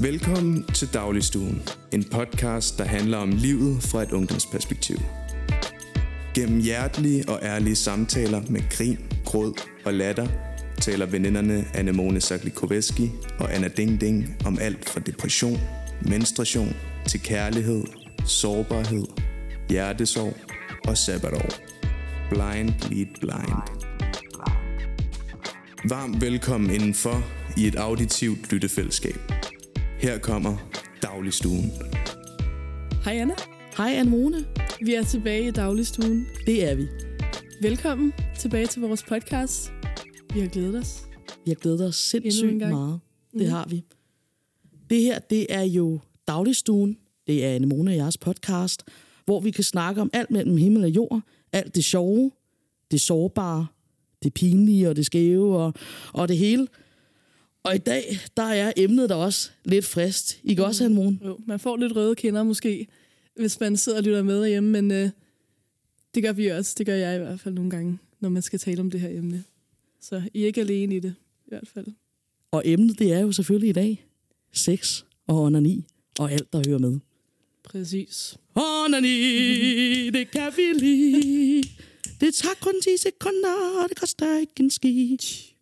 Velkommen til Dagligstuen, en podcast, der handler om livet fra et ungdomsperspektiv. Gennem hjertelige og ærlige samtaler med grin, gråd og latter, taler veninderne Anemone Saklikoveski og Anna Ding Ding om alt fra depression, menstruation til kærlighed, sårbarhed, hjertesorg og sabbatår. Blind lead blind. Varmt velkommen indenfor i et auditivt lyttefællesskab. Her kommer Dagligstuen. Hej Anna. Hej Anne Vi er tilbage i dagligstuen. Det er vi. Velkommen tilbage til vores podcast. Vi har glædet os. Vi har glædet os sindssygt meget. Det mm. har vi. Det her, det er jo Dagligstuen. Det er Anne og jeres podcast, hvor vi kan snakke om alt mellem himmel og jord. Alt det sjove, det sårbare, det pinlige og det skæve og, og det hele. Og i dag, der er emnet der også lidt frist. I mm. også, Anne Jo, man får lidt røde kinder måske, hvis man sidder og lytter med hjemme, men øh, det gør vi også. Det gør jeg i hvert fald nogle gange, når man skal tale om det her emne. Så I er ikke alene i det, i hvert fald. Og emnet, det er jo selvfølgelig i dag sex og onani og alt, der hører med. Præcis. Onani, det kan vi lide. Det tager kun 10 sekunder, og det koster ikke en ski.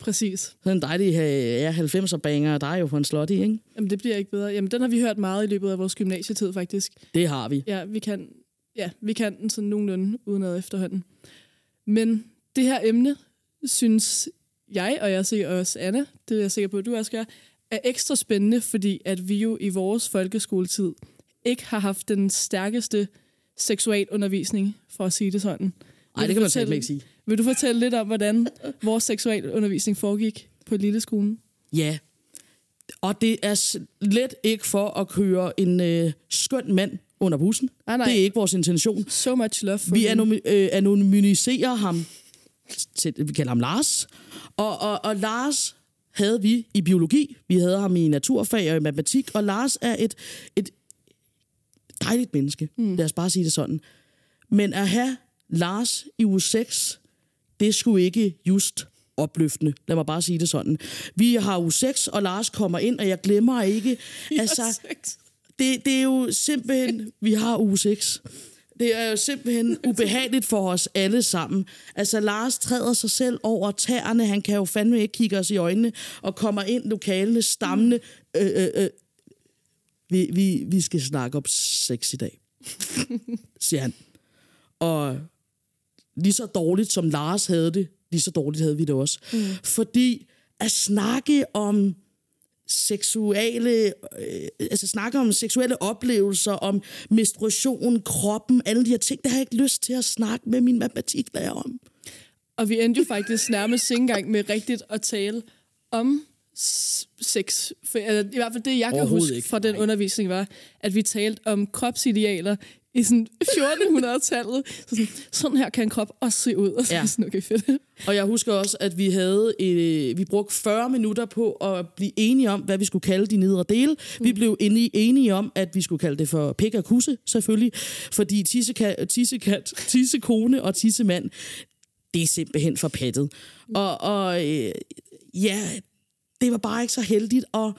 Præcis. Sådan en dejlig ja, 90'er banger, der er jo på en slot i, ikke? Jamen, det bliver ikke bedre. Jamen, den har vi hørt meget i løbet af vores gymnasietid, faktisk. Det har vi. Ja, vi kan, ja, vi kan den sådan nogenlunde uden ad efterhånden. Men det her emne, synes jeg, og jeg ser også Anna, det er jeg sikker på, at du også gør, er ekstra spændende, fordi at vi jo i vores folkeskoletid ikke har haft den stærkeste seksualundervisning, for at sige det sådan. Nej, det kan man selv ikke sige. Vil du fortælle lidt om, hvordan vores seksualundervisning foregik på lille skolen? Ja, og det er slet ikke for at køre en øh, skøn mand under bussen. Ah, nej. Det er ikke vores intention. So much love for Vi øh, anonymiserer ham. Til, vi kalder ham Lars. Og, og, og Lars havde vi i biologi. Vi havde ham i naturfag og i matematik. Og Lars er et, et dejligt menneske. Mm. Lad os bare sige det sådan. Men at have Lars i uge 6, det skulle ikke just opløftende. Lad mig bare sige det sådan. Vi har uge 6, og Lars kommer ind, og jeg glemmer ikke... Altså, det, det er jo simpelthen... Vi har uge 6. Det er jo simpelthen ubehageligt for os alle sammen. Altså, Lars træder sig selv over tæerne. Han kan jo fandme ikke kigge os i øjnene, og kommer ind lokalene stammende. Øh, øh, øh. Vi, vi, vi skal snakke om sex i dag, siger han. Og lige så dårligt som Lars havde det, lige så dårligt havde vi det også. Mm. Fordi at snakke om seksuelle, øh, altså snakke om seksuelle oplevelser, om menstruation, kroppen, alle de her ting, det har jeg ikke lyst til at snakke med min matematiklærer om. Og vi endte jo faktisk nærmest ikke engang med rigtigt at tale om sex. For, altså, I hvert fald det, jeg kan huske ikke. fra den undervisning, var, at vi talte om kropsidealer i sådan 1400-tallet. Så sådan, sådan her kan en krop også se ud. Og så ja. sådan, okay, fedt. Og jeg husker også, at vi havde et, vi brugte 40 minutter på at blive enige om, hvad vi skulle kalde de nedre dele. Mm. Vi blev enige, enige om, at vi skulle kalde det for pik og kusse, selvfølgelig. Fordi tissekat, tissekat, tissekone og tissemand, det er simpelthen for pattet. Mm. Og, og øh, ja, det var bare ikke så heldigt, og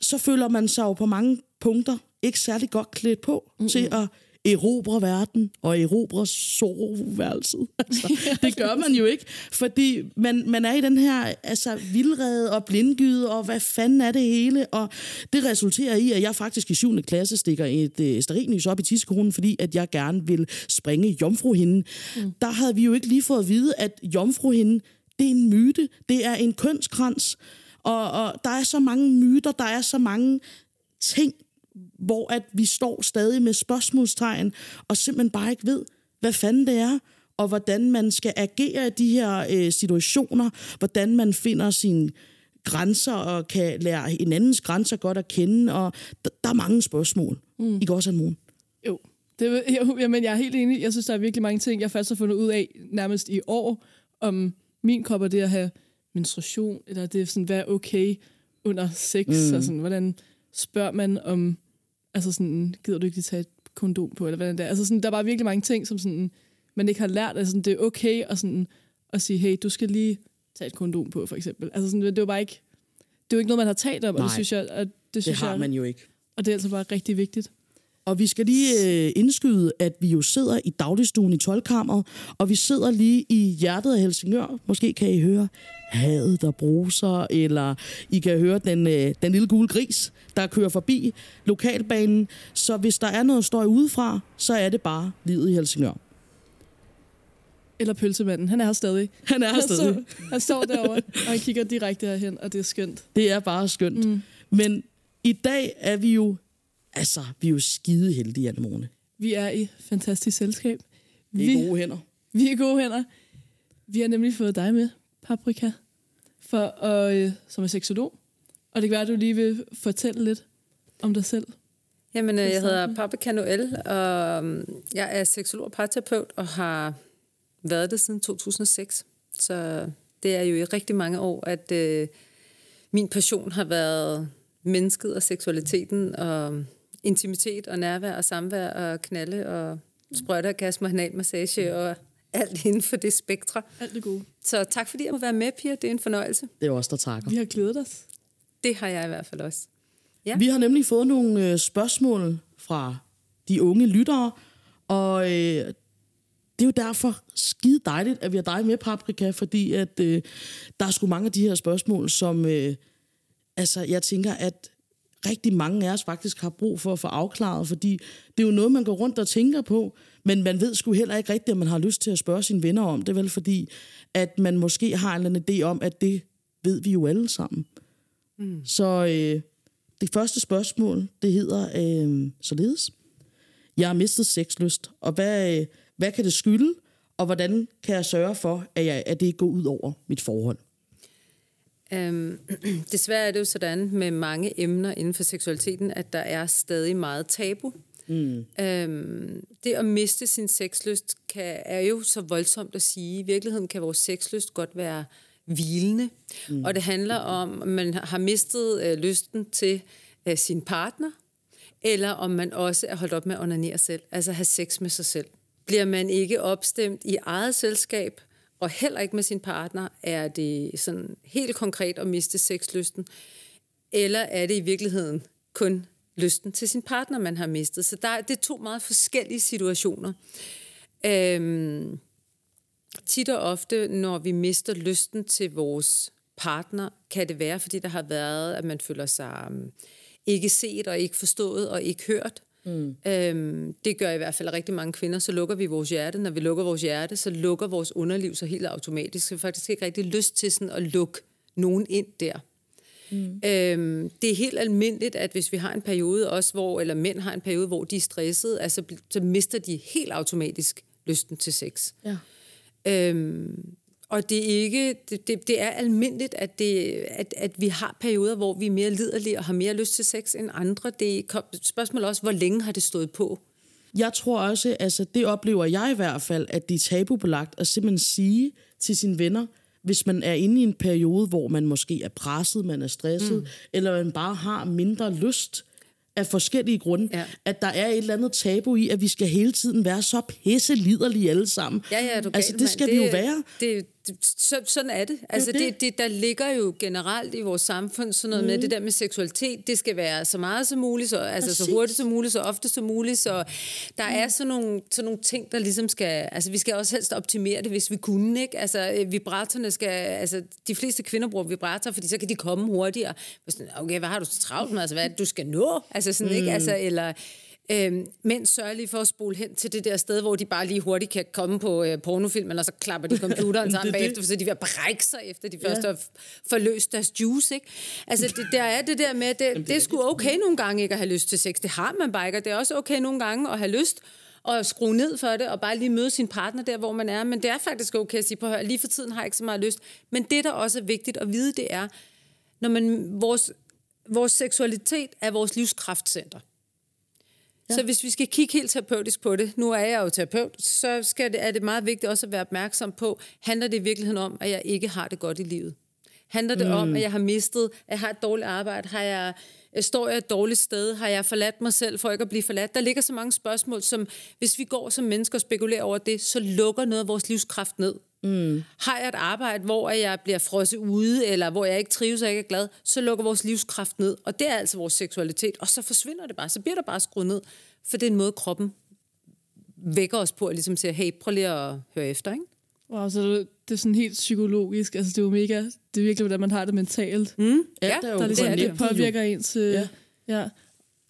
så føler man sig jo på mange punkter ikke særlig godt klædt på mm-hmm. til at erobre verden og erobre soveværelset. Altså, det gør man jo ikke, fordi man, man er i den her altså, vildrede og blindgyde, og hvad fanden er det hele? Og det resulterer i, at jeg faktisk i 7. klasse stikker et øh, sterinlys op i tissekronen, fordi at jeg gerne vil springe jomfruhinden. Mm. Der havde vi jo ikke lige fået at vide, at jomfruhinden, det er en myte, det er en kønskrans, og, og der er så mange myter, der er så mange ting, hvor at vi står stadig med spørgsmålstegn, og simpelthen bare ikke ved, hvad fanden det er, og hvordan man skal agere i de her øh, situationer, hvordan man finder sine grænser og kan lære hinandens grænser godt at kende, og der, der er mange spørgsmål. Mm. I går også morgen. Jo, det, jo jamen, jeg er helt enig. Jeg synes, der er virkelig mange ting, jeg først har fundet ud af nærmest i år, om min krop og det at have menstruation, eller det er sådan, hvad er okay under sex, mm. og sådan, hvordan spørger man om, altså sådan, gider du ikke lige tage et kondom på, eller hvad det er. Altså sådan, der er bare virkelig mange ting, som sådan, man ikke har lært, altså sådan, det er okay at, sådan, at sige, hey, du skal lige tage et kondom på, for eksempel. Altså sådan, det var bare ikke, det er jo ikke noget, man har talt om, Nej. og det synes jeg, at Det synes har jeg, man jo ikke. Og det er altså bare rigtig vigtigt. Og vi skal lige øh, indskyde, at vi jo sidder i dagligstuen i 12 og vi sidder lige i hjertet af Helsingør. Måske kan I høre hadet, der bruser, eller I kan høre den, øh, den lille gule gris, der kører forbi lokalbanen. Så hvis der er noget støj udefra, så er det bare livet i Helsingør. Eller pølsemanden. Han er her stadig. Han er her Han, stadig. så, han står derovre, og han kigger direkte herhen, og det er skønt. Det er bare skønt. Mm. Men i dag er vi jo, altså, vi er jo skide heldige, Anne Mone. Vi er i fantastisk selskab. Vi Vi, er gode hænder. vi er gode hænder. Vi har nemlig fået dig med, Paprika, for at, øh, som er seksolog. Og det kan være, at du lige vil fortælle lidt om dig selv. Jamen, øh, jeg hedder Paprika Noel, og øhm, jeg er seksolog og parterapeut, og har været det siden 2006. Så det er jo i rigtig mange år, at øh, min passion har været mennesket og seksualiteten, og intimitet og nærvær og samvær og knalde og sprøjteorgasme og analmassage og alt inden for det spektre. Alt det gode. Så tak fordi jeg må være med, Pia. Det er en fornøjelse. Det er os, der takker. Vi har glædet os. Det har jeg i hvert fald også. Ja. Vi har nemlig fået nogle øh, spørgsmål fra de unge lyttere, og øh, det er jo derfor skide dejligt, at vi har dig med, Paprika, fordi at, øh, der er sgu mange af de her spørgsmål, som øh, altså, jeg tænker, at rigtig mange af os faktisk har brug for at få afklaret, fordi det er jo noget, man går rundt og tænker på, men man ved sgu heller ikke rigtigt, at man har lyst til at spørge sine venner om det, vel fordi, at man måske har en eller anden idé om, at det ved vi jo alle sammen. Mm. Så øh, det første spørgsmål, det hedder øh, således. Jeg har mistet sexlyst, og hvad, øh, hvad kan det skylde, og hvordan kan jeg sørge for, at, jeg, at det ikke går ud over mit forhold? Øhm, desværre er det jo sådan med mange emner inden for seksualiteten, at der er stadig meget tabu. Mm. Øhm, det at miste sin sexlyst kan, er jo så voldsomt at sige. I virkeligheden kan vores sexlyst godt være hvilende, mm. og det handler om, om man har mistet øh, lysten til øh, sin partner, eller om man også er holdt op med at onanere selv, altså have sex med sig selv. Bliver man ikke opstemt i eget selskab, og heller ikke med sin partner, er det sådan helt konkret at miste sexlysten, eller er det i virkeligheden kun lysten til sin partner, man har mistet. Så der, det er to meget forskellige situationer. Øhm, tit og ofte, når vi mister lysten til vores partner, kan det være, fordi der har været, at man føler sig um, ikke set og ikke forstået og ikke hørt. Mm. Øhm, det gør i hvert fald rigtig mange kvinder. Så lukker vi vores hjerte. Når vi lukker vores hjerte, så lukker vores underliv så helt automatisk. Så vi faktisk ikke rigtig lyst til sådan at lukke nogen ind der. Mm. Øhm, det er helt almindeligt, at hvis vi har en periode også, hvor, eller mænd har en periode, hvor de er stressede, altså, så mister de helt automatisk lysten til sex. Ja. Øhm, og det er ikke, det, det, det er almindeligt, at, det, at, at vi har perioder, hvor vi er mere liderlige og har mere lyst til sex end andre. Det er spørgsmålet også, hvor længe har det stået på? Jeg tror også, altså det oplever jeg i hvert fald, at det er tabubelagt at simpelthen sige til sine venner, hvis man er inde i en periode, hvor man måske er presset, man er stresset, mm. eller man bare har mindre lyst af forskellige grunde, Ja. at der er et eller andet tabu i, at vi skal hele tiden være så pisse liderlige alle sammen. Ja, ja, er du altså, det mand. skal vi jo være. Det, det, så, sådan er det. Altså, det. det. Der ligger jo generelt i vores samfund sådan noget mm. med det der med seksualitet. Det skal være så meget som muligt, så, altså så hurtigt som muligt, så ofte som muligt. Så der er sådan nogle, sådan nogle ting, der ligesom skal... Altså, vi skal også helst optimere det, hvis vi kunne, ikke? Altså, øh, vibratorerne skal... Altså, de fleste kvinder bruger vibrator, fordi så kan de komme hurtigere. Sådan, Okay, hvad har du så travlt med? Altså, hvad er det, du skal nå? Altså, sådan, mm. ikke? Altså, eller... Øhm, mænd sørger lige for at spole hen til det der sted, hvor de bare lige hurtigt kan komme på øh, pornofilmen, og så klapper de computeren sammen er bagefter, så de at brække sig efter de første har f- forløst deres juice. Ikke? Altså, det, der er det der med, at det, det er sgu okay nogle gange ikke at have lyst til sex. Det har man bare ikke, og det er også okay nogle gange at have lyst og skrue ned for det, og bare lige møde sin partner der, hvor man er. Men det er faktisk okay at sige, på lige for tiden har jeg ikke så meget lyst. Men det, der også er vigtigt at vide, det er, når man, vores, vores seksualitet er vores livskraftcenter. Ja. Så hvis vi skal kigge helt terapeutisk på det, nu er jeg jo terapeut, så skal det, er det meget vigtigt også at være opmærksom på, handler det i virkeligheden om, at jeg ikke har det godt i livet? Handler det mm. om, at jeg har mistet, at jeg har et dårligt arbejde? Har jeg, øh, står jeg et dårligt sted? Har jeg forladt mig selv for ikke at blive forladt? Der ligger så mange spørgsmål, som hvis vi går som mennesker og spekulerer over det, så lukker noget af vores livskraft ned. Mm. Har jeg et arbejde, hvor jeg bliver frosset ude, eller hvor jeg ikke trives og ikke er glad, så lukker vores livskraft ned. Og det er altså vores seksualitet. Og så forsvinder det bare. Så bliver der bare skruet ned. For det er en måde, kroppen vækker os på, at ligesom siger, hey, prøv lige at høre efter, ikke? Wow, så det, det er sådan helt psykologisk. Altså, det er jo mega... Det er virkelig, hvordan man har det mentalt. Mm? Ja, der er Der ligesom, det det det. påvirker ens... Øh, Ja. ja.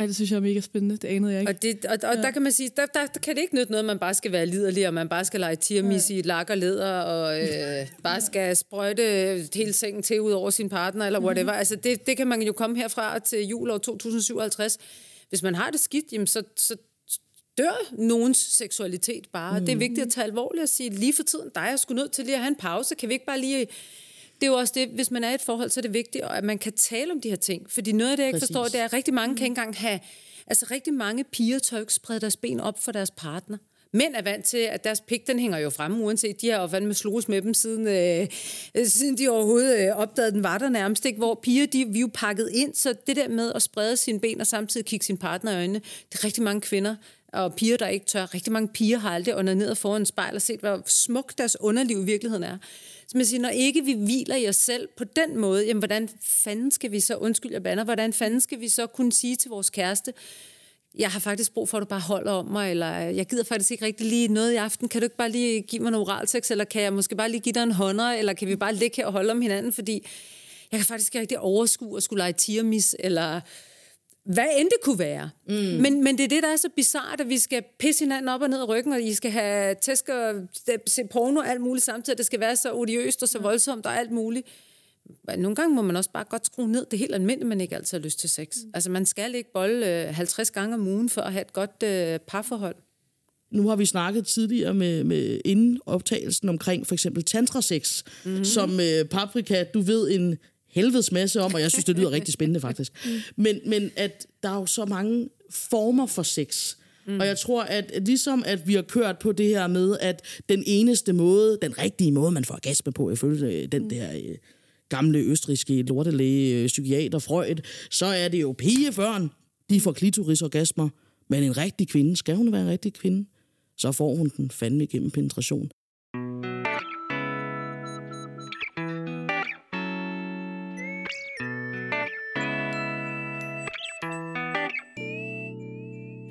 Ja. Ej, det synes jeg er mega spændende. Det anede jeg ikke. Og, det, og, og ja. der kan man sige, der, der, der kan det ikke nytte noget, at man bare skal være liderlig, og man bare skal lege tiramisu i et lak og leder, og øh, bare skal sprøjte hele sengen til ud over sin partner, eller whatever. Altså, det, det kan man jo komme herfra til jul år 2057. Hvis man har det skidt, jamen, så, så dør nogens seksualitet bare. Mm. Det er vigtigt at tage alvorligt og sige, lige for tiden, der er jeg sgu nødt til lige at have en pause. Kan vi ikke bare lige... Det er jo også det, hvis man er i et forhold, så er det vigtigt, at man kan tale om de her ting. Fordi noget af det, jeg ikke forstår, det er, at rigtig mange kan ikke engang have... Altså rigtig mange piger tør ikke sprede deres ben op for deres partner. Mænd er vant til, at deres pik, den hænger jo fremme, uanset. De har jo fandme slået med dem, siden, øh, siden de overhovedet øh, opdagede, den var der nærmest. Ikke? Hvor piger, de, vi er jo pakket ind, så det der med at sprede sine ben og samtidig kigge sin partner i øjnene, det er rigtig mange kvinder og piger, der ikke tør. Rigtig mange piger har aldrig under ned foran en spejl og set, hvor smukt deres underliv i virkeligheden er. Så man siger, når ikke vi hviler i os selv på den måde, jamen hvordan fanden skal vi så, undskyld jeg bander, hvordan fanden skal vi så kunne sige til vores kæreste, jeg har faktisk brug for, at du bare holder om mig, eller jeg gider faktisk ikke rigtig lige noget i aften. Kan du ikke bare lige give mig noget oralsex, eller kan jeg måske bare lige give dig en hånder, eller kan vi bare ligge her og holde om hinanden, fordi jeg kan faktisk ikke rigtig overskue at skulle lege tiramis, eller hvad end det kunne være. Mm. Men, men det er det, der er så bizart, at vi skal pisse hinanden op og ned i ryggen, og I skal have tæsk og se porno og alt muligt samtidig. Det skal være så odiøst og så voldsomt og alt muligt. Nogle gange må man også bare godt skrue ned. Det er helt almindeligt, man ikke altid har lyst til sex. Mm. Altså, man skal ikke bolle øh, 50 gange om ugen for at have et godt øh, parforhold. Nu har vi snakket tidligere med, med inden optagelsen omkring for eksempel tantrasex, mm-hmm. som øh, Paprika, du ved en helvedes masse om, og jeg synes, det lyder rigtig spændende faktisk. Men, men at der er jo så mange former for sex. Mm. Og jeg tror, at ligesom at vi har kørt på det her med, at den eneste måde, den rigtige måde, man får orgasme på, ifølge øh, den der øh, gamle østriske lortelæge, øh, psykiater Freud, så er det jo pigebørn, de får klitorisorgasmer. Men en rigtig kvinde, skal hun være en rigtig kvinde, så får hun den fandme gennem penetration.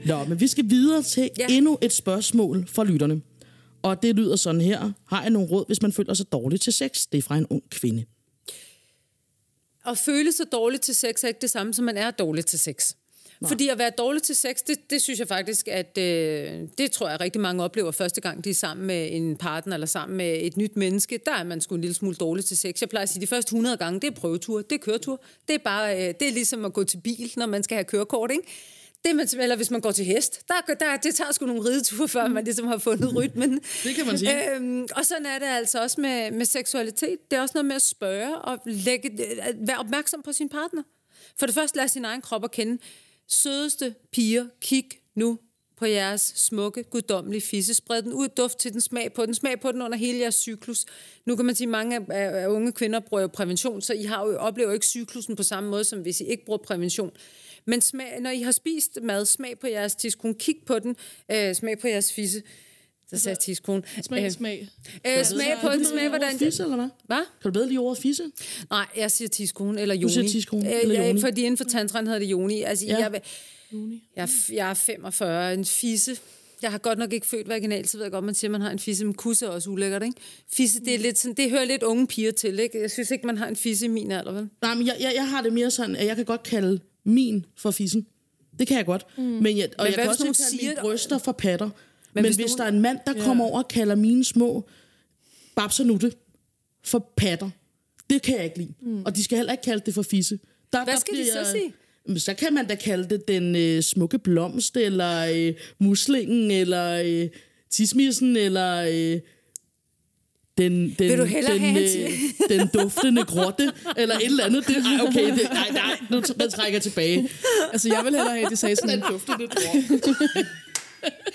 Nå, men vi skal videre til Ja. endnu et spørgsmål fra lytterne. Og det lyder sådan her. Har jeg nogle råd, hvis man føler sig dårlig til sex? Det er fra en ung kvinde. At føle sig dårlig til sex er ikke det samme, som man er dårlig til sex. Nej. Fordi at være dårlig til sex, det, det synes jeg faktisk, at øh, det tror jeg rigtig mange oplever første gang, de er sammen med en partner eller sammen med et nyt menneske. Der er man sgu en lille smule dårlig til sex. Jeg plejer at sige, at de første 100 gange, det er prøvetur, det er køretur. Det er bare, øh, det er ligesom at gå til bil, når man skal have kørekort, ikke? Det man, eller hvis man går til hest, der, der, det tager sgu nogle rideture, før man ligesom har fundet rytmen. Det kan man sige. Øhm, og sådan er det altså også med, med seksualitet. Det er også noget med at spørge og lægge, at være opmærksom på sin partner. For det første, lad sin egen krop at kende. Sødeste piger, kig nu på jeres smukke, guddommelige fisse. Spred den ud, duft til den, smag på den. Smag på den under hele jeres cyklus. Nu kan man sige, at mange af, af, af unge kvinder bruger jo prævention, så I har jo, oplever jo ikke cyklusen på samme måde, som hvis I ikke bruger prævention. Men smag, når I har spist mad, smag på jeres tidskone, kig på den, øh, smag på jeres fisse. Der sagde jeg tidskone. Smag, smag. Øh, smag på den, smag hvordan... Fisse, eller hvad? Hvad? Kan du bedre lige ordet fisse? Nej, jeg siger tidskone eller joni. siger tidskone Øh, eller joni. Fordi inden for tantren hedder det joni. Altså, Ja. jeg, jeg, er- jeg er 45, en fisse. Jeg har godt nok ikke født vaginalt, så ved jeg godt, man siger, at man har en fisse, men kusse er også ulækkert, ikke? Fisse, det, er lidt sådan, det hører lidt unge piger til, ikke? Jeg synes ikke, man har en fisse i min alder, vel? Nej, men jeg, jeg, jeg har det mere sådan, at jeg kan godt kalde min for fissen. Det kan jeg godt. Mm. Men jeg, og hvad jeg kan også kalde siger- mine bryster for patter. Men, men hvis hvis, nogen- der er en mand, der Ja. kommer over og kalder mine små babsernutte for patter, det kan jeg ikke lide. Mm. Og de skal heller ikke kalde det for fisse. Der, Hvad der skal de bliver- så sige? Men Så kan man da kalde det den øh, smukke blomst, eller øh, muslingen, eller øh, tismissen, eller øh, den, den, Vil du hellere den, have øh, den duftende grotte, eller et eller andet. Det, ej, okay, det, nej, nej, nu jeg trækker jeg tilbage. Altså, jeg vil hellere have, at de sagde sådan, Den duftende grotte.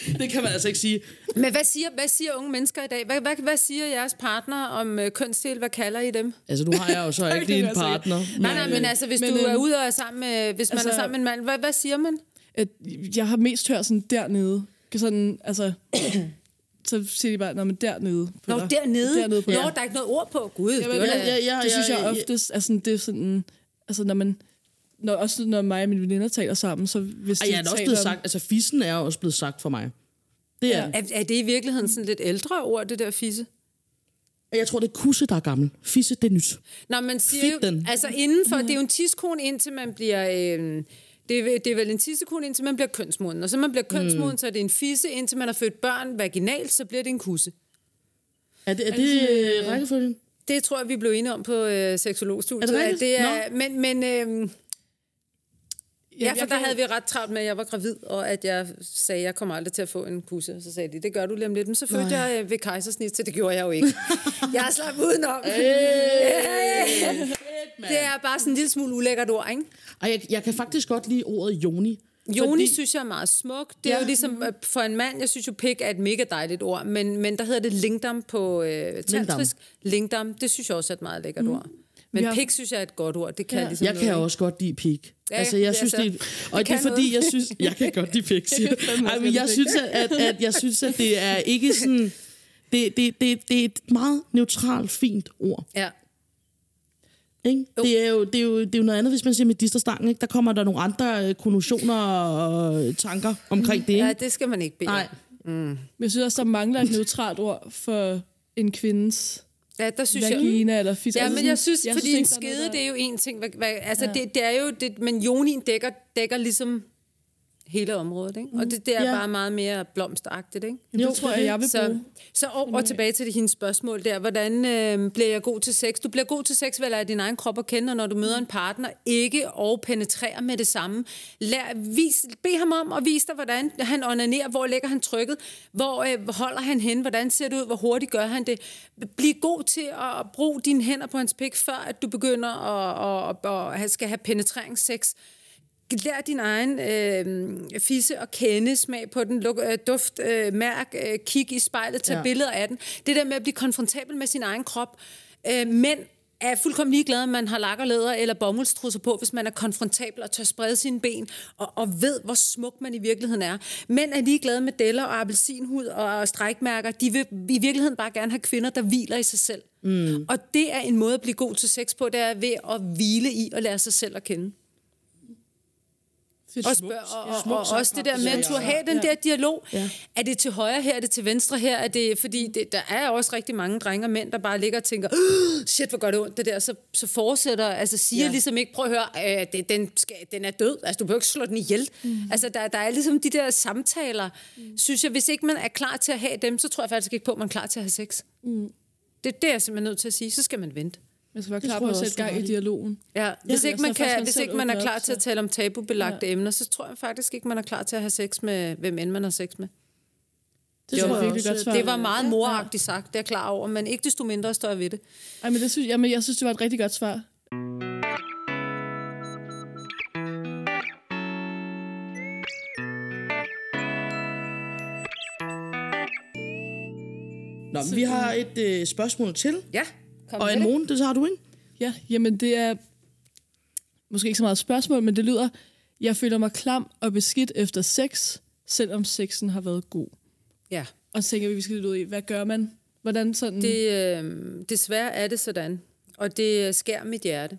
det kan man altså ikke sige. Men hvad siger, hvad siger unge mennesker i dag? Hvad, hvad, hvad siger jeres partner om øh, kønsdel? Hvad kalder I dem? Altså, nu har jeg jo så ikke lige en partner. Nej, nej, men altså, hvis Men, du er øhm, ude og er sammen med, hvis man altså- er sammen med en mand, hvad, hvad siger man? at jeg har mest hørt sådan dernede. Sådan, altså, så siger de bare, men dernede. På Nå, dig." dernede. Dernede på Nå, der er ikke noget ord på. Gud, Jamen, det ja, ja, ja, det synes ja, jeg ja. oftest, altså det er sådan, altså når man, når, også når mig og mine veninder taler sammen, så hvis Ej, de jeg er da også blevet sagt, altså fissen er også blevet sagt for mig. Det er, Ja. ja. Er, er det i virkeligheden sådan lidt ældre ord, det der fisse? Jeg tror, det er kusse, der er gammel. Fisse, det er nyt. Nå, man siger jo, Fitten. altså indenfor, det er jo en tidskone, indtil man bliver... Øh, det, er, det er vel en tidsekone, indtil man bliver kønsmoden. Og så man bliver kønsmoden, mm. så er det en fisse. Indtil man har født børn vaginalt, så bliver det en kusse. Er det, er det øh, rækkefølgen? Det tror jeg, vi blev enige om på øh, seksologstudiet. Er det rigtigt? det er, men, men øh, ja, for der havde vi ret travlt med, at jeg var gravid, og at jeg sagde, at jeg kommer aldrig til at få en kusse. Så sagde de, det gør du lige om lidt. Men så fødte jeg øh, ved kejsersnit, så det gjorde jeg jo ikke. jeg har slået udenom. det er bare sådan en lille smule ulækkert ord, ikke? Ej, jeg, jeg kan faktisk godt lide ordet joni. Joni Fordi- synes jeg er meget smuk. Det er Ja. jo ligesom, øh, for en mand, jeg synes jo pik er et mega dejligt ord, men, men der hedder det lingdam på øh, tantrisk. Lingdam, det synes jeg også er et meget lækkert ord. Men har- pik synes jeg er et godt ord. Det kan Ja. ja. ligesom Jeg noget, kan også godt lide pik. Ja, altså, jeg det synes, det, og det det er fordi, noget. jeg synes, jeg kan godt lide pik, siger Jeg kan fandme Ej, men jeg synes, at, at, at, jeg synes, at det er ikke sådan... Det, det, det, det er et meget neutralt, fint ord. Ja. Ikke? Det, er jo, det, er jo, det er jo noget andet, hvis man siger medisterstang. Ikke? Der kommer der nogle andre øh, konnotationer og øh, tanker omkring det. Ikke? ja, det skal man ikke bede. Nej, Men jeg synes også, der mangler et neutralt ord for en kvindes Ja, der synes jeg... vagina eller fis. Ja, Altså men jeg synes, jeg fordi ikke, en er skede, der- det er jo en ting. Hvad, hvad, altså, Ja. ja. det, det er jo... Det, men jonien dækker, dækker ligesom hele området, ikke? Og det, det er Ja. bare meget mere blomsteragtigt, ikke? Jo, det tror jeg, jeg vil Så, bruge. så over tilbage til det, hendes spørgsmål der. Hvordan øh, bliver jeg god til sex? Du bliver god til sex at lære din egen krop at kende, og når du møder en partner, ikke og penetrere med det samme. Lær, vis, bed ham om og vis dig, hvordan han onanerer, hvor lægger han trykket, hvor øh, holder han hen, hvordan ser det ud, hvor hurtigt gør han det. Bliv god til at bruge dine hænder på hans pik, før at du begynder at, at, at, at skal have penetreringssex. Lær din egen øh, fisse og kende, smag på den, luk, øh, duft, øh, mærk, øh, kig i spejlet, tag Ja. billeder af den. Det der med at blive konfrontabel med sin egen krop. Øh, mænd er fuldkommen ligeglade, om man har lakkerlæder eller bomuldstrusser på, hvis man er konfrontabel og tør sprede sine ben og, og ved, hvor smuk man i virkeligheden er. Mænd er ligeglade med deller og appelsinhud og strækmærker. De vil i virkeligheden bare gerne have kvinder, der hviler i sig selv. Mm. Og det er en måde at blive god til sex på, det er ved at hvile i og lære sig selv at kende. Fedt. Og, spørg, og, og, Smukt og også det der med at turde have den Ja. der dialog. Ja. Er det til højre her, er det til venstre her? Er det, fordi det, der er også rigtig mange drenge og mænd, der bare ligger og tænker, "Åh, shit, hvor gør det ondt det der. Så, så fortsætter, altså siger ja. ligesom ikke, prøv at høre, øh, det, den, skal, den er død. Altså du behøver ikke slå den ihjel. Mm. Altså der, der er ligesom de der samtaler, mm. synes jeg, hvis ikke man er klar til at have dem, så tror jeg faktisk ikke på, at man er klar til at have sex. Mm. Det, det er jeg simpelthen nødt til at sige. Så skal man vente. Man skal være Det klar tror på jeg at også, sætte gang i dialogen. Ja, hvis Ja, ikke man, man kan, hvis ikke man er klar op, til at tale om tabubelagte ja. emner, så tror jeg faktisk ikke, man er klar til at have sex med, hvem end man har sex med. Det, tror var jeg godt svar. Det var meget moragtigt sagt, det er jeg klar over, men ikke desto mindre står jeg ved det. Ej, men det synes, jamen, jeg synes, det var et rigtig godt svar. Nå, men vi har et øh, spørgsmål til. Ja, kom Og en det. morgen, det har du, ikke? Ja, jamen det er måske ikke så meget spørgsmål, men det lyder, jeg føler mig klam og beskidt efter sex, selvom sexen har været god. Ja, Og så tænker vi, vi skal lidt ud i, hvad gør man? Hvordan sådan... det, øh, desværre er det sådan, og det skærer mit hjerte.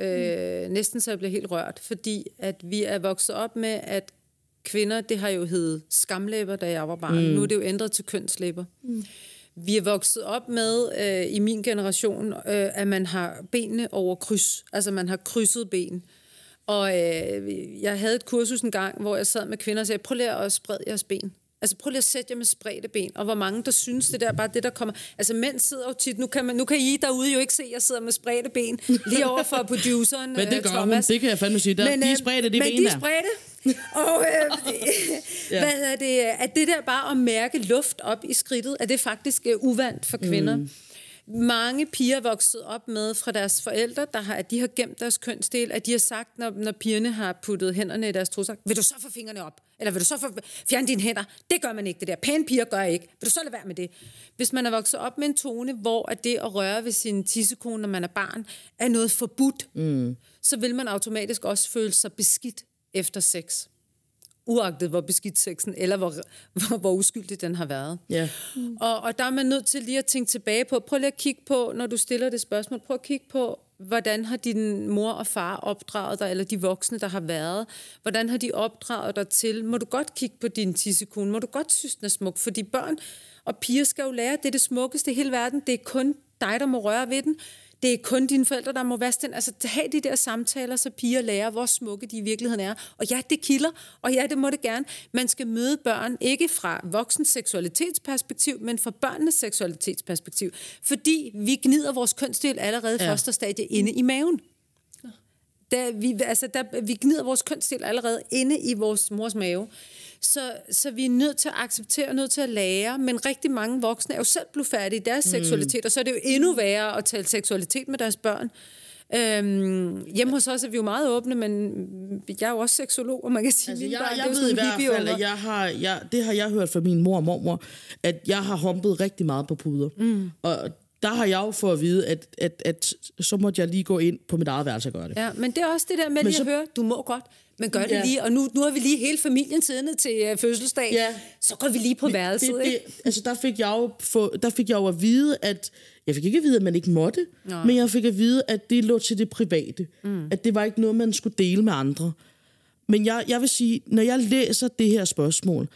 Øh, næsten så jeg bliver helt rørt, fordi at vi er vokset op med, at kvinder, det har jo heddet skamlæber, da jeg var barn. Mm. Nu er det jo ændret til kønslæber. Mm. Vi er vokset op med, øh, i min generation, øh, at man har benene over kryds. Altså man har krydset ben. Og øh, jeg havde et kursus en gang, hvor jeg sad med kvinder og sagde, prøv lige at sprede jeres ben. Altså prøv lige at sætte jer med spredte ben. Og hvor mange, der synes, det der bare det, der kommer... Altså mænd sidder jo tit... Nu kan, man, nu kan I derude jo ikke se, at jeg sidder med spredte ben lige over for produceren, Men det øh, gør Thomas. hun, det kan jeg fandme sige. Der, men, de er spredte, de men ben de er spredte. Og øh, Ja. hvad er det, at det der bare at mærke luft op i skridtet, er det faktisk øh, uvandt for kvinder. Mm. Mange piger er vokset op med fra deres forældre, der har, at de har gemt deres kønsdel, at de har sagt, når, når pigerne har puttet hænderne i deres trusser, vil du så få fingrene op? Eller vil du så få fjerne dine hænder? Det gør man ikke, det der. Pæne piger gør ikke. Vil du så lade være med det? Hvis man er vokset op med en tone, hvor at det at røre ved sin tissekone, når man er barn, er noget forbudt, mm. så vil man automatisk også føle sig beskidt efter sex. uagtet hvor beskidt sexen, eller hvor, hvor, hvor uskyldig den har været. Ja. Og, og der er man nødt til lige at tænke tilbage på, prøv lige at kigge på, når du stiller det spørgsmål, prøv at kigge på, hvordan har din mor og far opdraget dig, eller de voksne, der har været, hvordan har de opdraget dig til? Må du godt kigge på din tissekone? Må du godt synes, den er smuk? Fordi børn og piger skal jo lære, det er det smukkeste i hele verden. Det er kun dig, der må røre ved den. Det er kun dine forældre, der må vaske den. Altså, have de der samtaler, så piger lærer, hvor smukke de i virkeligheden er. Og ja, det kilder, og ja, det må det gerne. Man skal møde børn, ikke fra voksens seksualitetsperspektiv, men fra børnenes seksualitetsperspektiv. Fordi vi gnider vores kønsdel allerede Ja. første stadie inde i maven. Da vi, altså, der, vi gnider vores kønsdel allerede inde i vores mors mave. Så, så vi er nødt til at acceptere nødt til at lære, men rigtig mange voksne er jo selv blevet færdige i deres mm. seksualitet, og så er det jo endnu værre at tale seksualitet med deres børn. Øhm, hjemme hos os er vi jo meget åbne, men jeg er jo også seksolog, og man kan sige, Altså, jeg, jeg jo ved i hvert fald, at jeg har, jeg, det har jeg hørt fra min mor og mormor, at jeg har humpet rigtig meget på puder. Mm. Og der har jeg jo fået at vide, at, at, at så måtte jeg lige gå ind på mit eget værelse og gøre det. Ja, men det er også det der med lige så- at høre, du må godt, men gør det Ja. lige. Og nu, nu har vi lige hele familien siddende til uh, fødselsdag, Ja. så går vi lige på værelset, det, ikke? det, altså der fik, jeg jo få, der fik jeg jo at vide, at jeg fik ikke at vide, at man ikke måtte, Nå. men jeg fik at vide, at det lå til det private. Mm. At det var ikke noget, man skulle dele med andre. Men jeg, jeg vil sige, når jeg læser det her spørgsmål,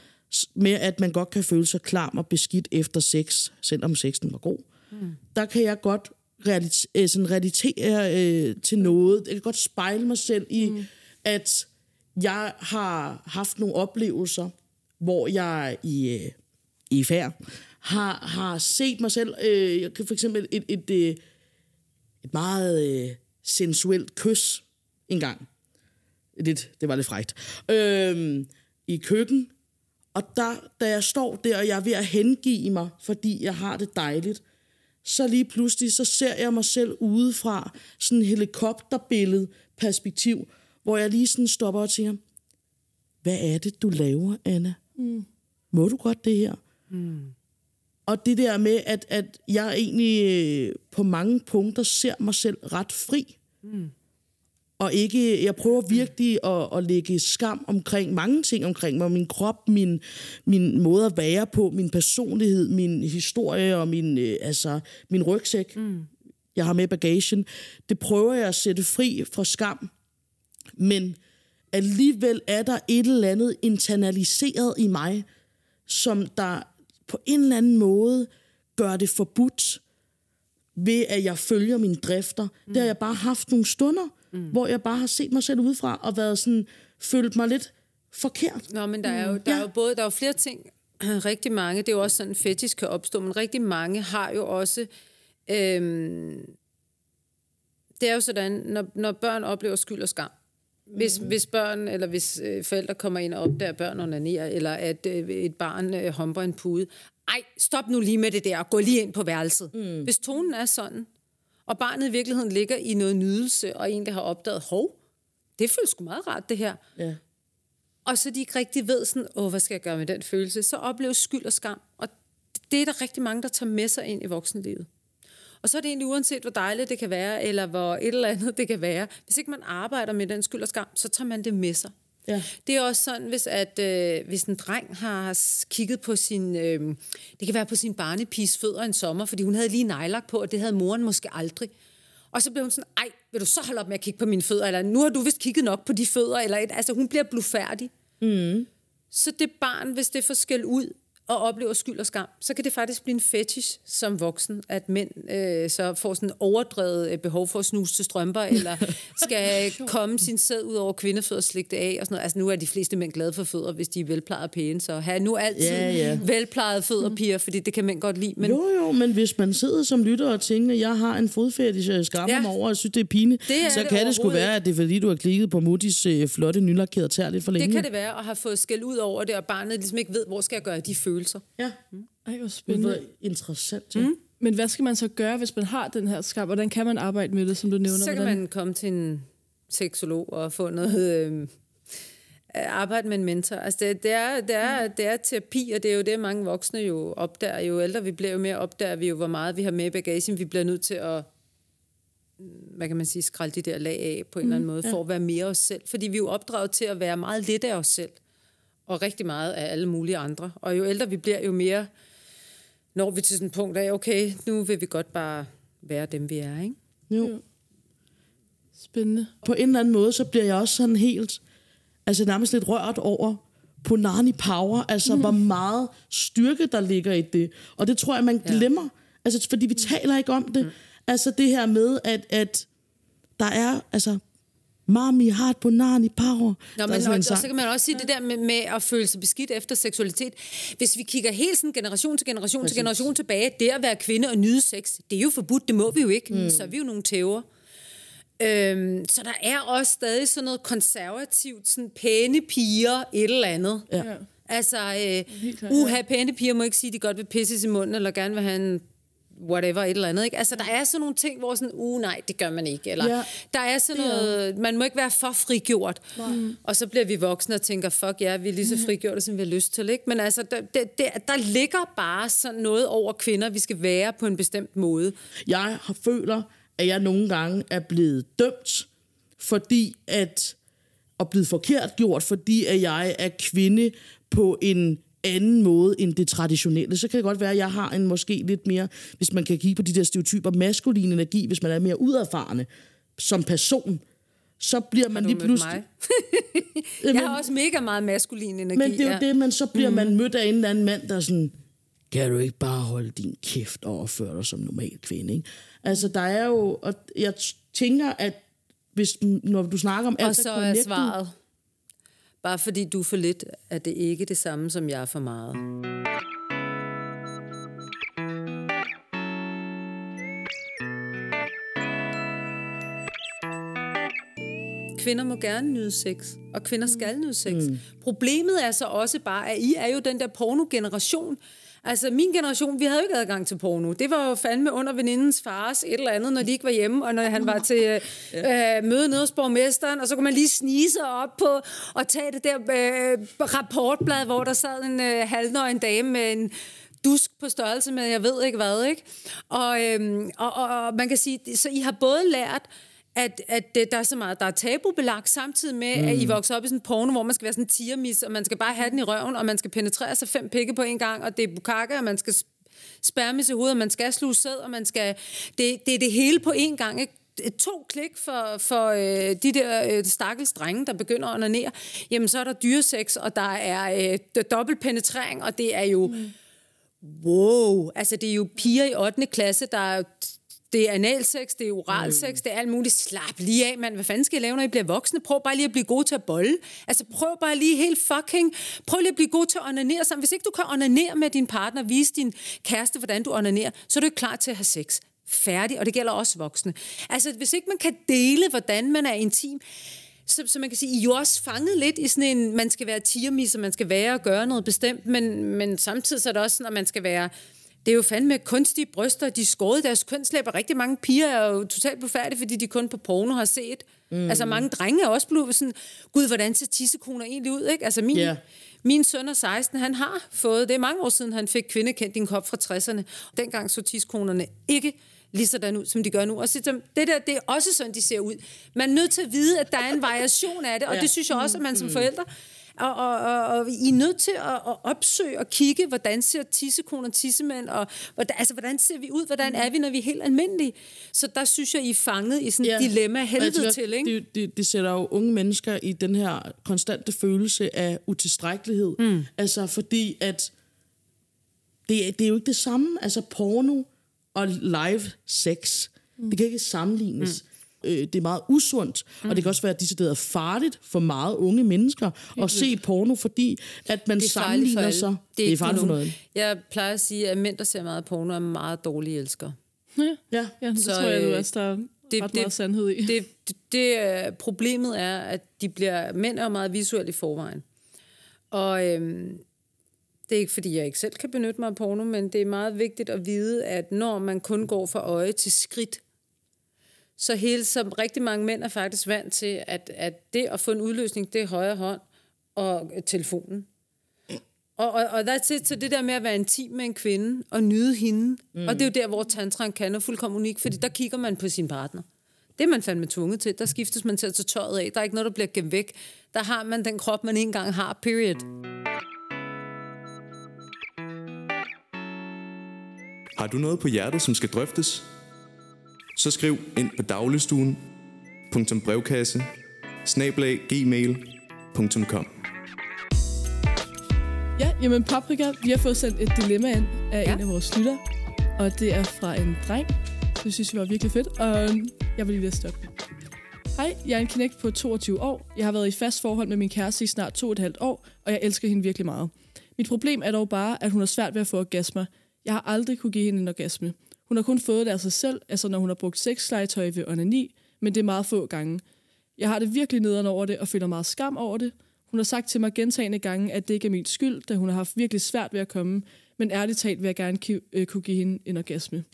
med at man godt kan føle sig klam og beskidt efter sex, selvom sexen var god, mm. der kan jeg godt realit- øh, sådan relatere øh, til noget. Jeg kan godt spejle mig selv i, mm. at jeg har haft nogle oplevelser, hvor jeg i, øh, i færd har, har set mig selv, øh, jeg kan for eksempel et, et, et, et meget øh, sensuelt kys en gang. Lidt, det var lidt frægt. Øhm, I køkken. Og der, da jeg står der, og jeg er ved at hengive mig, fordi jeg har det dejligt, så lige pludselig, så ser jeg mig selv udefra, sådan en helikopterbillede perspektiv, hvor jeg lige sådan stopper og tænker, hvad er det, du laver, Anna? Mm. Må du godt det her? Mm. Og det der med, at, at jeg egentlig øh, på mange punkter ser mig selv ret fri. Mm. Og ikke, jeg prøver virkelig at, at lægge skam omkring mange ting omkring mig. Min krop, min, min måde at være på, min personlighed, min historie og min, øh, altså, min rygsæk, mm. jeg har med bagagen. Det prøver jeg at sætte fri fra skam. Men alligevel er der et eller andet internaliseret i mig, som der på en eller anden måde gør det forbudt ved, at jeg følger mine drifter. Mm. Det har jeg bare haft nogle stunder, mm. hvor jeg bare har set mig selv udefra og været sådan, følt mig lidt forkert. Nå, men der er jo, der er jo både der er jo flere ting. Rigtig mange, det er jo også sådan, fetish kan opstå, men rigtig mange har jo også... Øhm, det er jo sådan, når, når børn oplever skyld og skam, hvis, mm. hvis børn eller hvis øh, forældre kommer ind og opdager, at børn onanerer, eller at øh, et barn øh, humper en pude. Ej, stop nu lige med det der, gå lige ind på værelset. Mm. Hvis tonen er sådan, og barnet i virkeligheden ligger i noget nydelse, og egentlig har opdaget, hov, det føles sgu meget rart det her. Ja. Og så de ikke rigtig ved sådan, åh, hvad skal jeg gøre med den følelse? Så opleves skyld og skam. Og det er der rigtig mange, der tager med sig ind i voksenlivet. Og så er det egentlig uanset, hvor dejligt det kan være, eller hvor et eller andet det kan være. Hvis ikke man arbejder med den skyld og skam, så tager man det med sig. Ja. Det er også sådan, hvis, at, øh, hvis en dreng har kigget på sin... Øh, det kan være på sin barnepiges fødder en sommer, fordi hun havde lige nejlagt på, og det havde moren måske aldrig. Og så blev hun sådan, ej, vil du så holde op med at kigge på mine fødder? Eller nu har du vist kigget nok på de fødder. Eller et, altså, hun bliver blufærdig. Mm. Så det barn, hvis det får skæld ud og oplever skyld og skam, så kan det faktisk blive en fetish som voksen, at mænd øh, så får sådan overdrevet øh, behov for at snuse til strømper, eller skal komme sin sæd ud over kvindefødder og slikke det af. Og sådan noget. Altså nu er de fleste mænd glade for fødder, hvis de er velplejede og pæne, så have nu altid Ja, ja. velplejede fødder, piger, fordi det kan mænd godt lide. Men Jo, jo, men hvis man sidder som lytter og tænker, at jeg har en fodfetish, og jeg skammer Ja. mig over, og jeg synes, det er pinligt, Det er så det kan det sgu være, at det er fordi, du har klikket på Moody's øh, flotte, nylakkerede tær lidt for længe. det kan det være, at have fået skæld ud over det, og barnet ligesom ikke ved, hvor skal jeg gøre de følelser. Ja, Ej, hvor det spændende. var interessant. Ja. Mm. Men hvad skal man så gøre, hvis man har den her skam? Hvordan kan man arbejde med det, som du nævner? Så kan Hvordan? man komme til en seksolog og få noget øh, arbejde med en mentor. Altså det, det, er, det, er, det er terapi, og det er jo det, mange voksne jo opdager. Jo ældre vi bliver, jo mere opdager vi jo, hvor meget vi har med i bagagen. Vi bliver nødt til at hvad kan man sige, skralde de der lag af på en eller anden måde, for at være mere os selv. Fordi vi er jo opdraget til at være meget lidt af os selv. Og rigtig meget af alle mulige andre. Og jo ældre vi bliver, jo mere når vi til sådan et punkt af, okay, nu vil vi godt bare være dem, vi er, ikke? Jo. Spændende. På en eller anden måde, så bliver jeg også sådan helt, altså nærmest lidt rørt over Punani Power, altså mm. hvor meget styrke, der ligger i det. Og det tror jeg, man glemmer, altså fordi vi taler ikke om det. Mm. Altså det her med, at, at der er, altså Mami har et Punani Power. Nå, men, sådan og, og så kan man også sige det der med, med at føle sig beskidt efter seksualitet. Hvis vi kigger helt sådan generation til generation Præcis. til generation tilbage, det at være kvinde og nyde sex, det er jo forbudt, det må vi jo ikke. Mm. Så er vi jo nogle tæver. Øhm, så der er også stadig sådan noget konservativt, sådan pæne piger, et eller andet. Ja. Altså, øh, uha, pæne piger må ikke sige, at de godt vil pisses i munden, eller gerne vil have en whatever, et eller andet. Ikke? Altså, der er sådan nogle ting, hvor sådan, uh, nej, det gør man ikke. Eller, Ja, der er sådan noget, man må ikke være for frigjort. Mm. Og så bliver vi voksne og tænker, fuck ja, vi er lige så frigjorte, som vi har lyst til. Ikke? Men altså, der, der, der, ligger bare sådan noget over kvinder, vi skal være på en bestemt måde. Jeg har føler, at jeg nogle gange er blevet dømt, fordi at, og blevet forkert gjort, fordi at jeg er kvinde på en anden måde end det traditionelle. Så kan det godt være, at jeg har en måske lidt mere, hvis man kan kigge på de der stereotyper, maskulin energi, hvis man er mere uderfarende som person, så bliver man lige pludselig... Jeg har også mega meget maskulin energi. Men det er jo ja. det, man så bliver mm. man mødt af en eller anden mand, der er sådan, kan du ikke bare holde din kæft og opføre dig som normal kvinde, ikke? Altså, der er jo, og jeg tænker, at hvis, når du snakker om alt, Og så er svaret, bare fordi du er for lidt, er det ikke det samme, som jeg er for meget. Kvinder må gerne nyde sex, og kvinder skal nyde sex. Mm. Problemet er så også bare, at I er jo den der porno-generation. Altså, min generation, vi havde jo ikke adgang til porno. Det var jo fandme under venindens fars et eller andet, når de ikke var hjemme, og når han var til øh, øh, møde nede hos borgmesteren, og så kunne man lige snige sig op på og tage det der øh, rapportblad, hvor der sad en øh, halvnøgen dame med en dusk på størrelse med, jeg ved ikke hvad, ikke? Og, øhm, og, og, og man kan sige, så I har både lært, at, at det, der er så meget, der er tabubelagt, samtidig med, mm. at I vokser op i sådan en porno, hvor man skal være sådan en tiermis, og man skal bare have den i røven, og man skal penetrere sig fem pikke på en gang, og det er bukkake, og man skal spærmes i hovedet, og man skal sluge sæd, og man skal... Det, det er det hele på en gang, ikke? To klik for, for øh, de der øh, stakkels drenge, der begynder at onanere, jamen så er der dyresex, og der er øh, dobbelt penetrering, og det er jo... Mm. Wow! Altså, det er jo piger i 8. klasse, der er det er analsex, det er oralsex, mm. det er alt muligt. Slap lige af, mand. Hvad fanden skal I lave, når I bliver voksne? Prøv bare lige at blive god til at bolle. Altså, prøv bare lige helt fucking... Prøv lige at blive god til at onanere sammen. Hvis ikke du kan onanere med din partner, vise din kæreste, hvordan du onanerer, så er du ikke klar til at have sex. Færdig, og det gælder også voksne. Altså, hvis ikke man kan dele, hvordan man er intim, så, så man kan sige, I er jo også fanget lidt i sådan en, man skal være tiermis, og man skal være og gøre noget bestemt, men, men samtidig så er det også sådan, at man skal være det er jo fandme kunstige bryster, de skårede deres kønslæber. Rigtig mange piger er jo totalt befærdige, fordi de kun på porno har set. Mm. Altså mange drenge er også blevet sådan, gud, hvordan ser tissekoner egentlig ud? Ikke? Altså min, Ja. min søn er 16, han har fået, det er mange år siden, han fik kvindekendt i en kop fra 60'erne. Dengang så tissekonerne ikke lige sådan ud, som de gør nu. Og så, det der, det er også sådan, de ser ud. Man er nødt til at vide, at der er en variation af det, og Ja. det synes jeg også, at man som forældre og, og, og, og I er nødt til at, at opsøge og kigge, hvordan ser tissekoner, tissemænd, og hvordan, altså, hvordan ser vi ud, hvordan er vi, når vi er helt almindelige. Så der synes jeg, I er fanget i sådan et Ja. dilemma helvede tænker, til, ikke? Det, det, det sætter jo unge mennesker i den her konstante følelse af utilstrækkelighed. Mm. Altså fordi, at det, er- det er jo ikke det samme. Altså porno og live sex, mm. det kan ikke sammenlignes. Mm. Øh, det er meget usundt, mm. og det kan også være decideret farligt for meget unge mennesker at se porno, fordi at man er sammenligner sig. Det er, det er farligt for noget. Jeg plejer at sige, at mænd, der ser meget porno, er meget dårlige elskere. Ja, Ja. ja det Så, tror jeg, øh, du også, der er det- ret det- meget sandhed i. Det, det, det øh, problemet er, at de bliver, mænd er meget visuelle i forvejen. Og øhm, det er ikke, fordi jeg ikke selv kan benytte mig af porno, men det er meget vigtigt at vide, at når man kun går fra øje til skridt, så hele som rigtig mange mænd er faktisk vant til, at, at det at få en udløsning, det er højre hånd og telefonen. Og, og, og that's it, så det der med at være intim med en kvinde og nyde hende, mm. og det er jo der, hvor tantran kan er fuldkommen unik, fordi der kigger man på sin partner. Det er man fandme tvunget til. Der skiftes man til at tage tøjet af. Der er ikke noget, der bliver gemt væk. der har man den krop, man ikke engang har, period. Har du noget på hjertet, som skal drøftes? Så skriv ind på dagligstuen.brevkasse gmail.com Ja, jamen Paprika, vi har fået sendt et dilemma ind af ja. en af vores lytter, og det er fra en dreng. Det synes vi var virkelig fedt, og jeg vil lige ved at stoppe. Hej, jeg er en knægt på 22 år. Jeg har været i fast forhold med min kæreste i snart to og et halvt år, og jeg elsker hende virkelig meget. Mit problem er dog bare, at hun har svært ved at få orgasmer. Jeg har aldrig kunne give hende en orgasme. Hun har kun fået det af sig selv, altså når hun har brugt sexlegetøj ved onani, men det er meget få gange. Jeg har det virkelig nederen over det, og føler meget skam over det. Hun har sagt til mig gentagende gange, at det ikke er min skyld, da hun har haft virkelig svært ved at komme, men ærligt talt vil jeg gerne øh, kunne give hende en orgasme.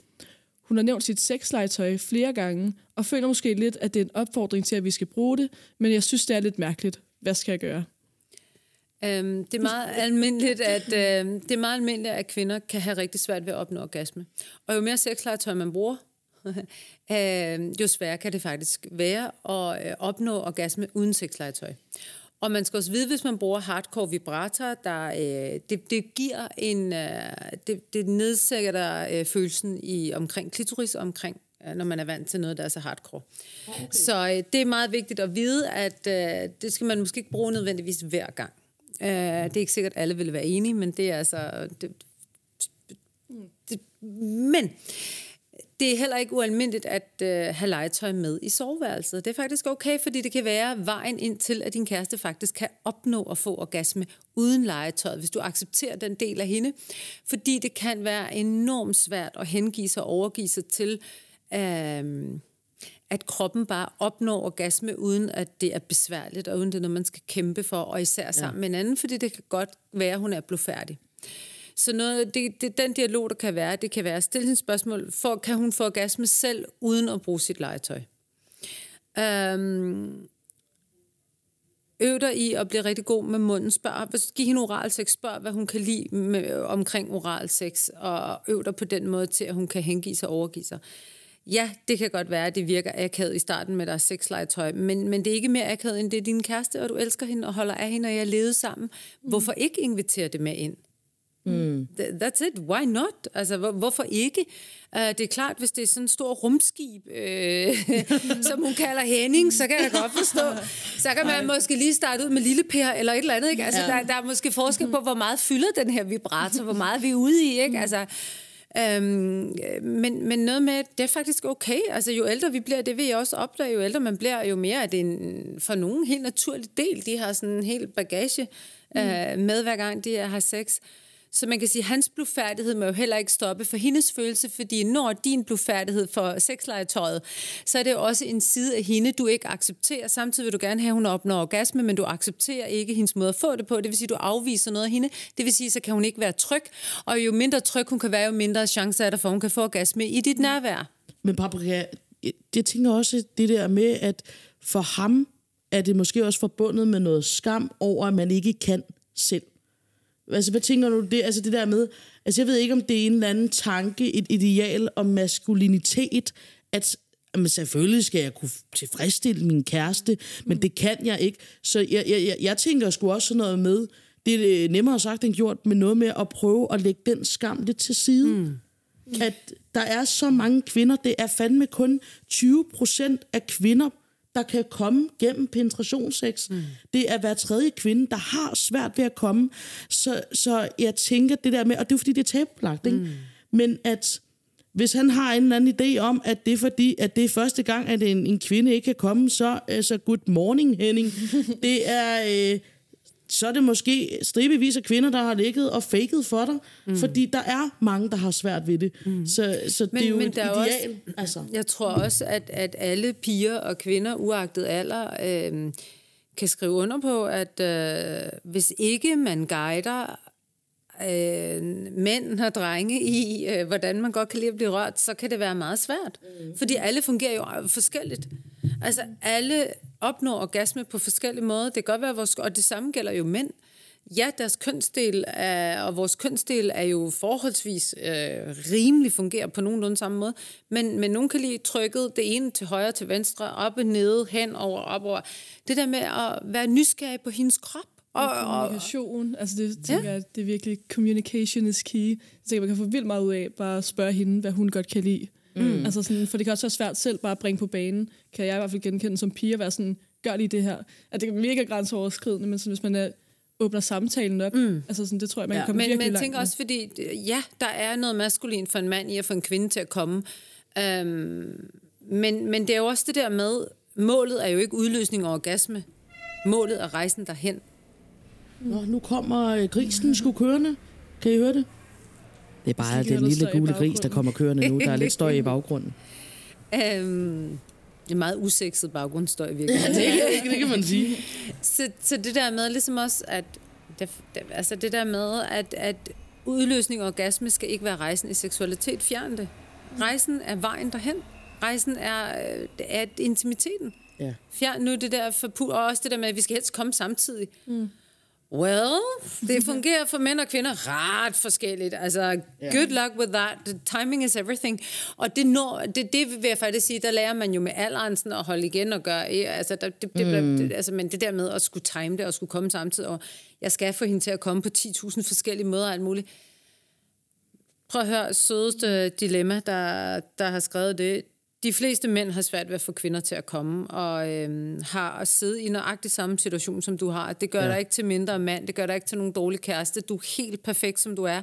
Hun har nævnt sit sexlegetøj flere gange, og føler måske lidt, at det er en opfordring til, at vi skal bruge det, men jeg synes, det er lidt mærkeligt. Hvad skal jeg gøre? Øhm, det, er meget almindeligt, at, øh, det er meget almindeligt, at kvinder kan have rigtig svært ved at opnå orgasme. Og jo mere sexlegetøj man bruger, øh, jo sværere kan det faktisk være at øh, opnå orgasme uden sexlegetøj. Og man skal også vide, hvis man bruger hardcore vibrator, der, øh, det, det giver en, øh, det, det nedsætter øh, følelsen i omkring klitoris, omkring øh, når man er vant til noget, der er så hardcore. Okay. Så øh, det er meget vigtigt at vide, at øh, det skal man måske ikke bruge nødvendigvis hver gang. Øh, det er ikke sikkert, at alle vil være enige, men det er altså... Det, det, men det er heller ikke ualmindeligt at øh, have legetøj med i soveværelset. Det er faktisk okay, fordi det kan være vejen ind til, at din kæreste faktisk kan opnå at få orgasme uden legetøj, hvis du accepterer den del af hende. Fordi det kan være enormt svært at hengive sig og overgive sig til, øh, at kroppen bare opnår orgasme, uden at det er besværligt, og uden det er noget, man skal kæmpe for, og især sammen ja. med en anden, fordi det kan godt være, at hun er blevet færdig. Så noget, det, det, den dialog, der kan være, det kan være at stille hende spørgsmål, for, kan hun få orgasme selv, uden at bruge sit legetøj? Um, øv dig i at blive rigtig god med munden. Spørg, giv hende oral sex. Spørg, hvad hun kan lide med, omkring oral sex. Og øv dig på den måde til, at hun kan hengive sig og overgive sig. Ja, det kan godt være, at det virker akavet i starten med deres sexlegetøj, men, men det er ikke mere akavet, end det er din kæreste, og du elsker hende og holder af hende, og jeg levet sammen. Hvorfor ikke invitere det med ind? Mm. That's it. Why not? Altså, hvor, hvorfor ikke? Uh, det er klart, hvis det er sådan en stor rumskib, øh, som hun kalder Henning, så kan jeg godt forstå. Så kan man Ej. måske lige starte ud med lille Per eller et eller andet. Ikke? Altså, ja. der, der er måske forskel på, hvor meget fylder den her vibrator, hvor meget vi er ude i. Ikke? Altså, Øhm, men, men noget med, det er faktisk okay. Altså, jo ældre vi bliver, det vil jeg også opdage, jo ældre man bliver, jo mere er det en, for nogen helt naturlig del. De har sådan en hel bagage mm. øh, med, hver gang de har sex. Så man kan sige, at hans blufærdighed må jo heller ikke stoppe for hendes følelse, fordi når din blufærdighed for sexlegetøjet, så er det jo også en side af hende, du ikke accepterer. Samtidig vil du gerne have, at hun opnår orgasme, men du accepterer ikke hendes måde at få det på. Det vil sige, at du afviser noget af hende. Det vil sige, så kan hun ikke være tryg. Og jo mindre tryg hun kan være, jo mindre chance er der for, at hun kan få orgasme i dit nærvær. Men Paprika, jeg tænker også det der med, at for ham er det måske også forbundet med noget skam over, at man ikke kan selv. Altså, hvad tænker du det? Altså, det der med... Altså, jeg ved ikke, om det er en eller anden tanke, et ideal om maskulinitet, at jamen, selvfølgelig skal jeg kunne tilfredsstille min kæreste, men det kan jeg ikke. Så jeg, jeg, jeg, jeg tænker sgu også sådan noget med, det er nemmere sagt end gjort, men noget med at prøve at lægge den skam lidt til side. Mm. At der er så mange kvinder, det er fandme kun 20 procent af kvinder der kan komme gennem penetrationssex. Mm. Det er hver tredje kvinde, der har svært ved at komme. Så, så jeg tænker det der med, og det er fordi, det er tabelagt, ikke? Mm. men at hvis han har en eller anden idé om, at det er fordi, at det er første gang, at en, en kvinde ikke kan komme, så, så good morning, Henning. det er... Øh, så er det måske stribevis af kvinder, der har ligget og faked for dig, mm. fordi der er mange, der har svært ved det. Mm. Så, så men, det er jo men et ideal. Også, altså. Jeg tror også, at, at alle piger og kvinder, uagtet alder, øh, kan skrive under på, at øh, hvis ikke man guider øh, mænd og drenge i, øh, hvordan man godt kan lide at blive rørt, så kan det være meget svært. Mm. Fordi alle fungerer jo forskelligt. Altså alle opnår orgasme på forskellige måder. Det kan godt være, vores, og det samme gælder jo mænd. ja, deres kønsdel er, og vores kønsdel er jo forholdsvis øh, rimelig fungerer på nogenlunde samme måde, men, men nogen kan lide trykket det ene til højre, til venstre, op og ned, hen over, op over. Det der med at være nysgerrig på hendes krop, og, og, Kommunikation, altså det tænker ja. jeg, det er virkelig, communication is key. Så tænker, jeg, man kan få vildt meget ud af bare at spørge hende, hvad hun godt kan lide. Mm. Altså sådan, for det kan også være svært selv bare at bringe på banen, kan jeg i hvert fald genkende som pige, at være sådan, gør lige det her. At det er mega grænseoverskridende, men sådan, hvis man er, åbner samtalen op, mm. altså sådan, det tror jeg, man ja, kan komme men, virkelig men jeg tænker med. også, fordi ja, der er noget maskulin for en mand i at få en kvinde til at komme. Øhm, men, men det er jo også det der med, målet er jo ikke udløsning og orgasme. Målet er rejsen derhen. Nå, nu kommer øh, grisen sgu kørende. Kan I høre det? Det er bare den der lille gule gris, der kommer kørende nu. Der er lidt støj i baggrunden. Øhm, det er meget usekset baggrundsstøj i virkeligheden. det, det kan man sige. så, så det der med ligesom også, at det, det, altså det der med, at, at udløsning og orgasme skal ikke være rejsen i seksualitet. Fjern det. Rejsen er vejen derhen. Rejsen er, øh, er intimiteten. Ja. Fjern nu det der forpu- og også det der med, at vi skal helst komme samtidig. Mm. Well, det fungerer for mænd og kvinder ret forskelligt. Altså, Ja. good luck with that. The timing is everything. Og det, når, det, det vil jeg faktisk sige, der lærer man jo med alderen sådan at holde igen og gøre. Altså, der, det, det, mm. det, altså, men det der med at skulle time det og skulle komme samtidig, og jeg skal få hende til at komme på 10.000 forskellige måder og alt muligt. Prøv at høre, sødeste dilemma, der, der har skrevet det. De fleste mænd har svært ved at få kvinder til at komme, og øhm, har at sidde i nøjagtig samme situation, som du har. Det gør ja. dig ikke til mindre mand, det gør dig ikke til nogen dårlig kæreste. Du er helt perfekt, som du er.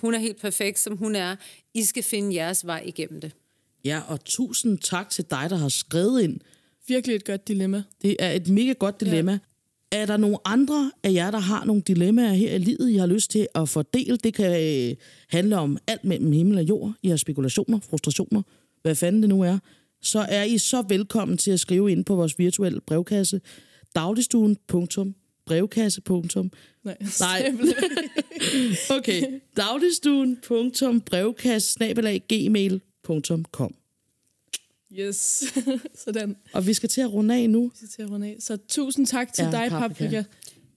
Hun er helt perfekt, som hun er. I skal finde jeres vej igennem det. Ja, og tusind tak til dig, der har skrevet ind. Virkelig et godt dilemma. Det er et mega godt dilemma. Ja. Er der nogle andre af jer, der har nogle dilemmaer her i livet, I har lyst til at fordele? Det kan øh, handle om alt mellem himmel og jord. I har spekulationer, frustrationer, hvad fanden det nu er. Så er I så velkommen til at skrive ind på vores virtuelle brevkasse, dagligstuen.brevkasse. Nej, Nej. Okay, dagligstuen.brevkasse-gmail.com Yes, sådan. Og vi skal til at runde af nu. Vi skal til at runde af. Så tusind tak til Ja, dig, Paprika. Paprika.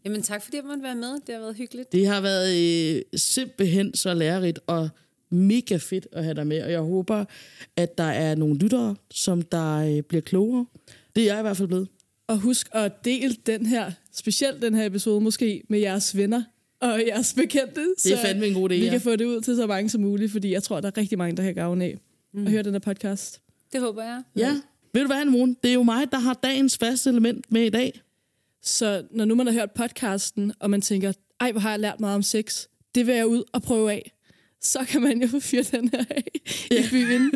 Jamen tak, fordi jeg måtte være med. Det har været hyggeligt. Det har været øh, simpelthen så lærerigt og mega fedt at have dig med, og jeg håber, at der er nogle lyttere, som der øh, bliver klogere. Det er jeg i hvert fald blevet. Og husk at dele den her, specielt den her episode måske, med jeres venner og jeres bekendte. Det er fandme en god idé, Vi ja. kan få det ud til så mange som muligt, fordi jeg tror, der er rigtig mange, der har gavn af mm. at høre den her podcast. Det håber jeg. Ja. Ved du hvad, Moon? Det er jo mig, der har dagens faste element med i dag. Så når nu man har hørt podcasten, og man tænker, ej, hvor har jeg lært meget om sex, det vil jeg ud og prøve af, så kan man jo fyre den her af i byen.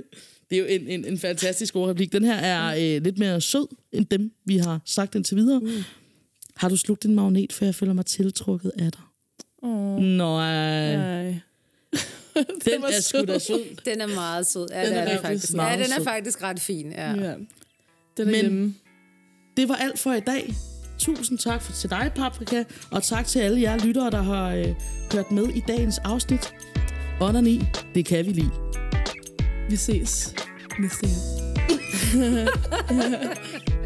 Det er jo en, en, en fantastisk god replik. Den her er øh, lidt mere sød end dem, vi har sagt indtil videre. Mm. Har du slugt en magnet, for jeg føler mig tiltrukket af dig? Åh, Nej. nej. Den var er sgu da sød. Den er meget sød. Ja, Den den er er, faktisk. meget Ja, den er faktisk ret fin. Ja. Ja. Den er Men- hjemme. Det var alt for i dag. Tusind tak for, til dig, Paprika, og tak til alle jer lyttere, der har øh, hørt med i dagens afsnit. Onani, det kan vi lide. Vi ses næste gang.